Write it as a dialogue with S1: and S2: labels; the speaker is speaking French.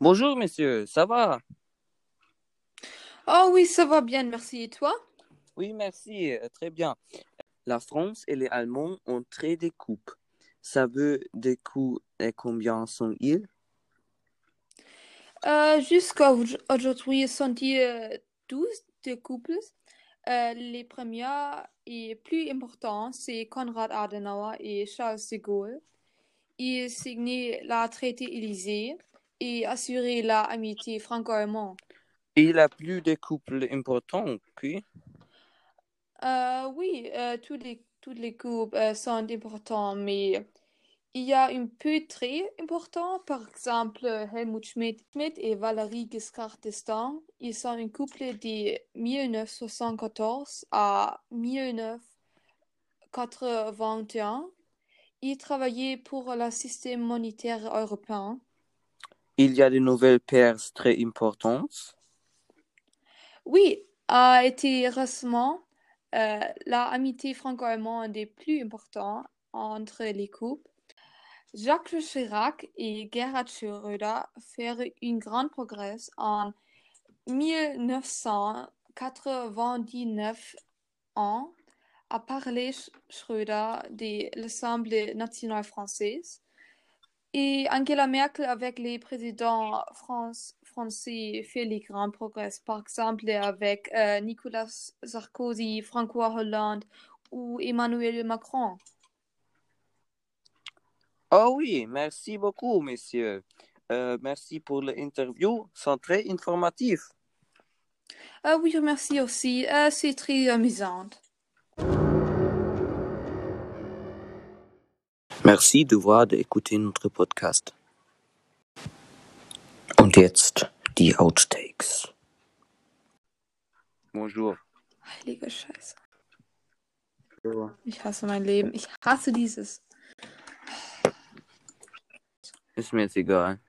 S1: Bonjour, messieurs, ça va?
S2: Oh oui, ça va bien, merci. Et toi?
S1: Oui, merci, euh, très bien. La France et les Allemands ont très des coupes. Ça veut des coups et combien sont-ils?
S2: Euh, Jusqu'à aujourd'hui, sont-ils euh, 12 de couples. Euh, les premiers et plus importants, c'est Konrad Adenauer et Charles de Gaulle. Ils signé la traité Élysée et assuré la amitié franco-allemande.
S1: Il y a plus de couples importants, puis?
S2: Euh, oui, euh, tous les, les couples euh, sont importants, mais il y a un peu très important, par exemple Helmut Schmidt, Schmidt et Valérie Giscard d'Estaing. Ils sont un couple de 1974 à 1981. Ils travaillaient pour le système monétaire européen.
S1: Il y a de nouvelles paires très importantes.
S2: Oui, a été récemment euh, la amitié franco-allemande des plus importants entre les couples. Jacques Chirac et Gerhard Schröder firent un grand progrès en 1999 ans a parlé Schröder de l'Assemblée nationale française et Angela Merkel avec les présidents France, français fait les grands progrès, par exemple avec euh, Nicolas Sarkozy, François Hollande ou Emmanuel Macron.
S1: Oh oui, merci beaucoup, messieurs. Euh, merci pour l'interview, c'est très informatif.
S2: Ah oui, merci aussi, euh, c'est très amusant.
S1: Merci de voir d'écouter notre podcast. Und jetzt die Outtakes. Bonjour.
S2: Heilige Scheiße. Ich hasse mein Leben. Ich hasse dieses.
S1: Ist mir jetzt egal.